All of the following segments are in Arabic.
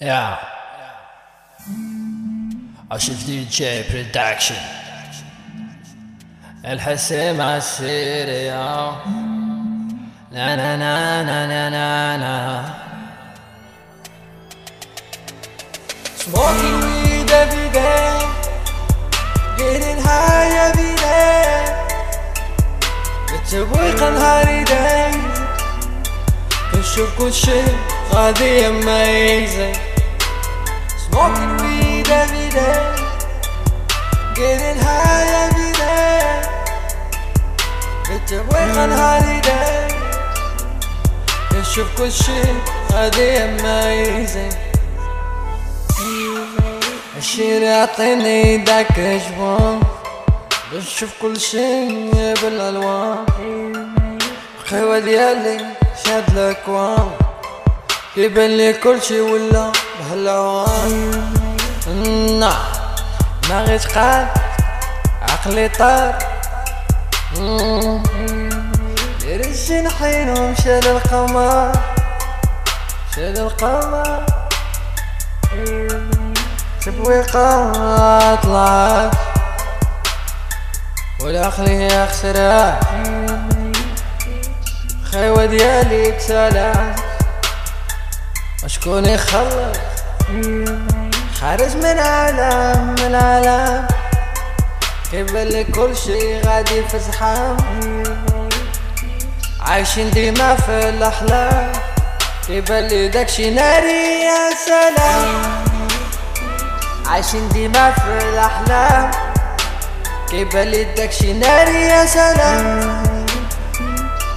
Yeah. عشف دي جي برودكشن الحسيم عالسير يا نا نا نا نا نا نا نا Smoking weed every day. Getting high every day. بتسويق نهاري داي بنشوف كل شي غادي amazing. Smoking weed every day. Getting high every day. بتسويق نهاري داي بنشوف كل شي غادي amazing. الشير يعطيني داك جوان بنشوف كل شي بالالوان خيوة ديالي شاد الاكوان كيبان لي كل شي ولا بهالعوان. نا ما غيت قال عقلي طار. مم. دير الجنحين ومشى للقمر مشى للقمر تبويقة طلعت والعقلية خسرات خيوة ديالي تسالات. وشكون يخلص خارج من عالم من عالم. لي كل شي غادي في زحام عايشين ديما في الأحلام. لي داكشي ناري يا سلام؟ عايشين ديما في الأحلام. لي داكشي ناري يا سلام؟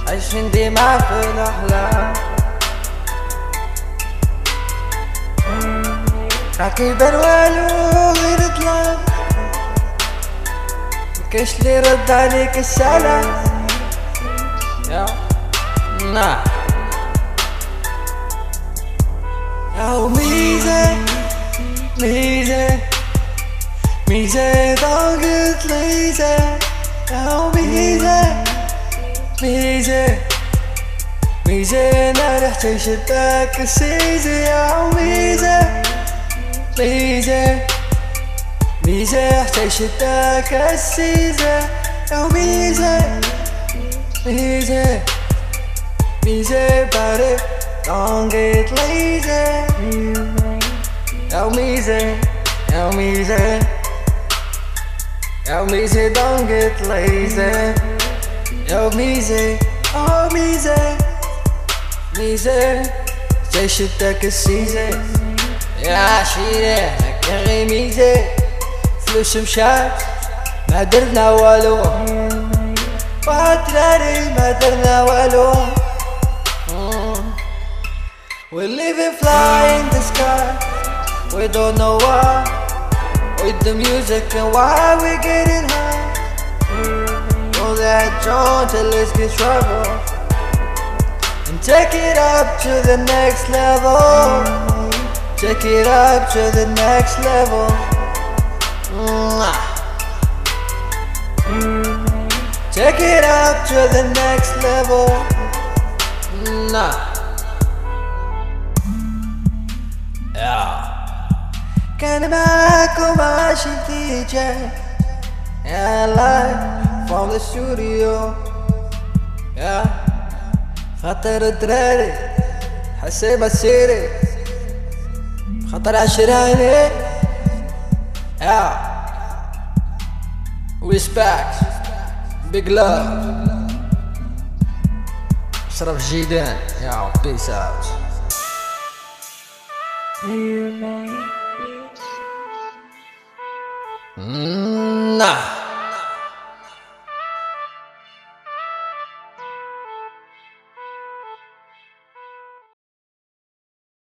عايشين ديما في الأحلام. ما كيبان والو غير ظلام مكاش لي رد عليك السلام. يا. نعم يا ميزة ميزة ميزة ضاقت ليزة. يا ميزة ميزة ميزة أنا رح تشدك السيزة. يا ميزة. Miser, miser, sexta cacisa, é o miser, miser, miser, pare, don't get lazy. É o miser, é o miser, é o miser, don't get lazy. É o miser, oh miser, miser, sexta cacisa. يا عشيرة لك يا غي ميزة فلوس مشات ما درنا والو واتراري ما درنا والو We live and fly in the sky We don't know why With the music and why we getting high All that John till let's get trouble And take it up to the next level Take it up to the next level Mwah. Take it up to the next level Nah Yeah. كان معاكم عاشق دي جي يا لايف from the studio يا خطر الدراري حسيب السيري خطر عشراني يا respect big love اشرف جيدان يا peace out You make it. Nah.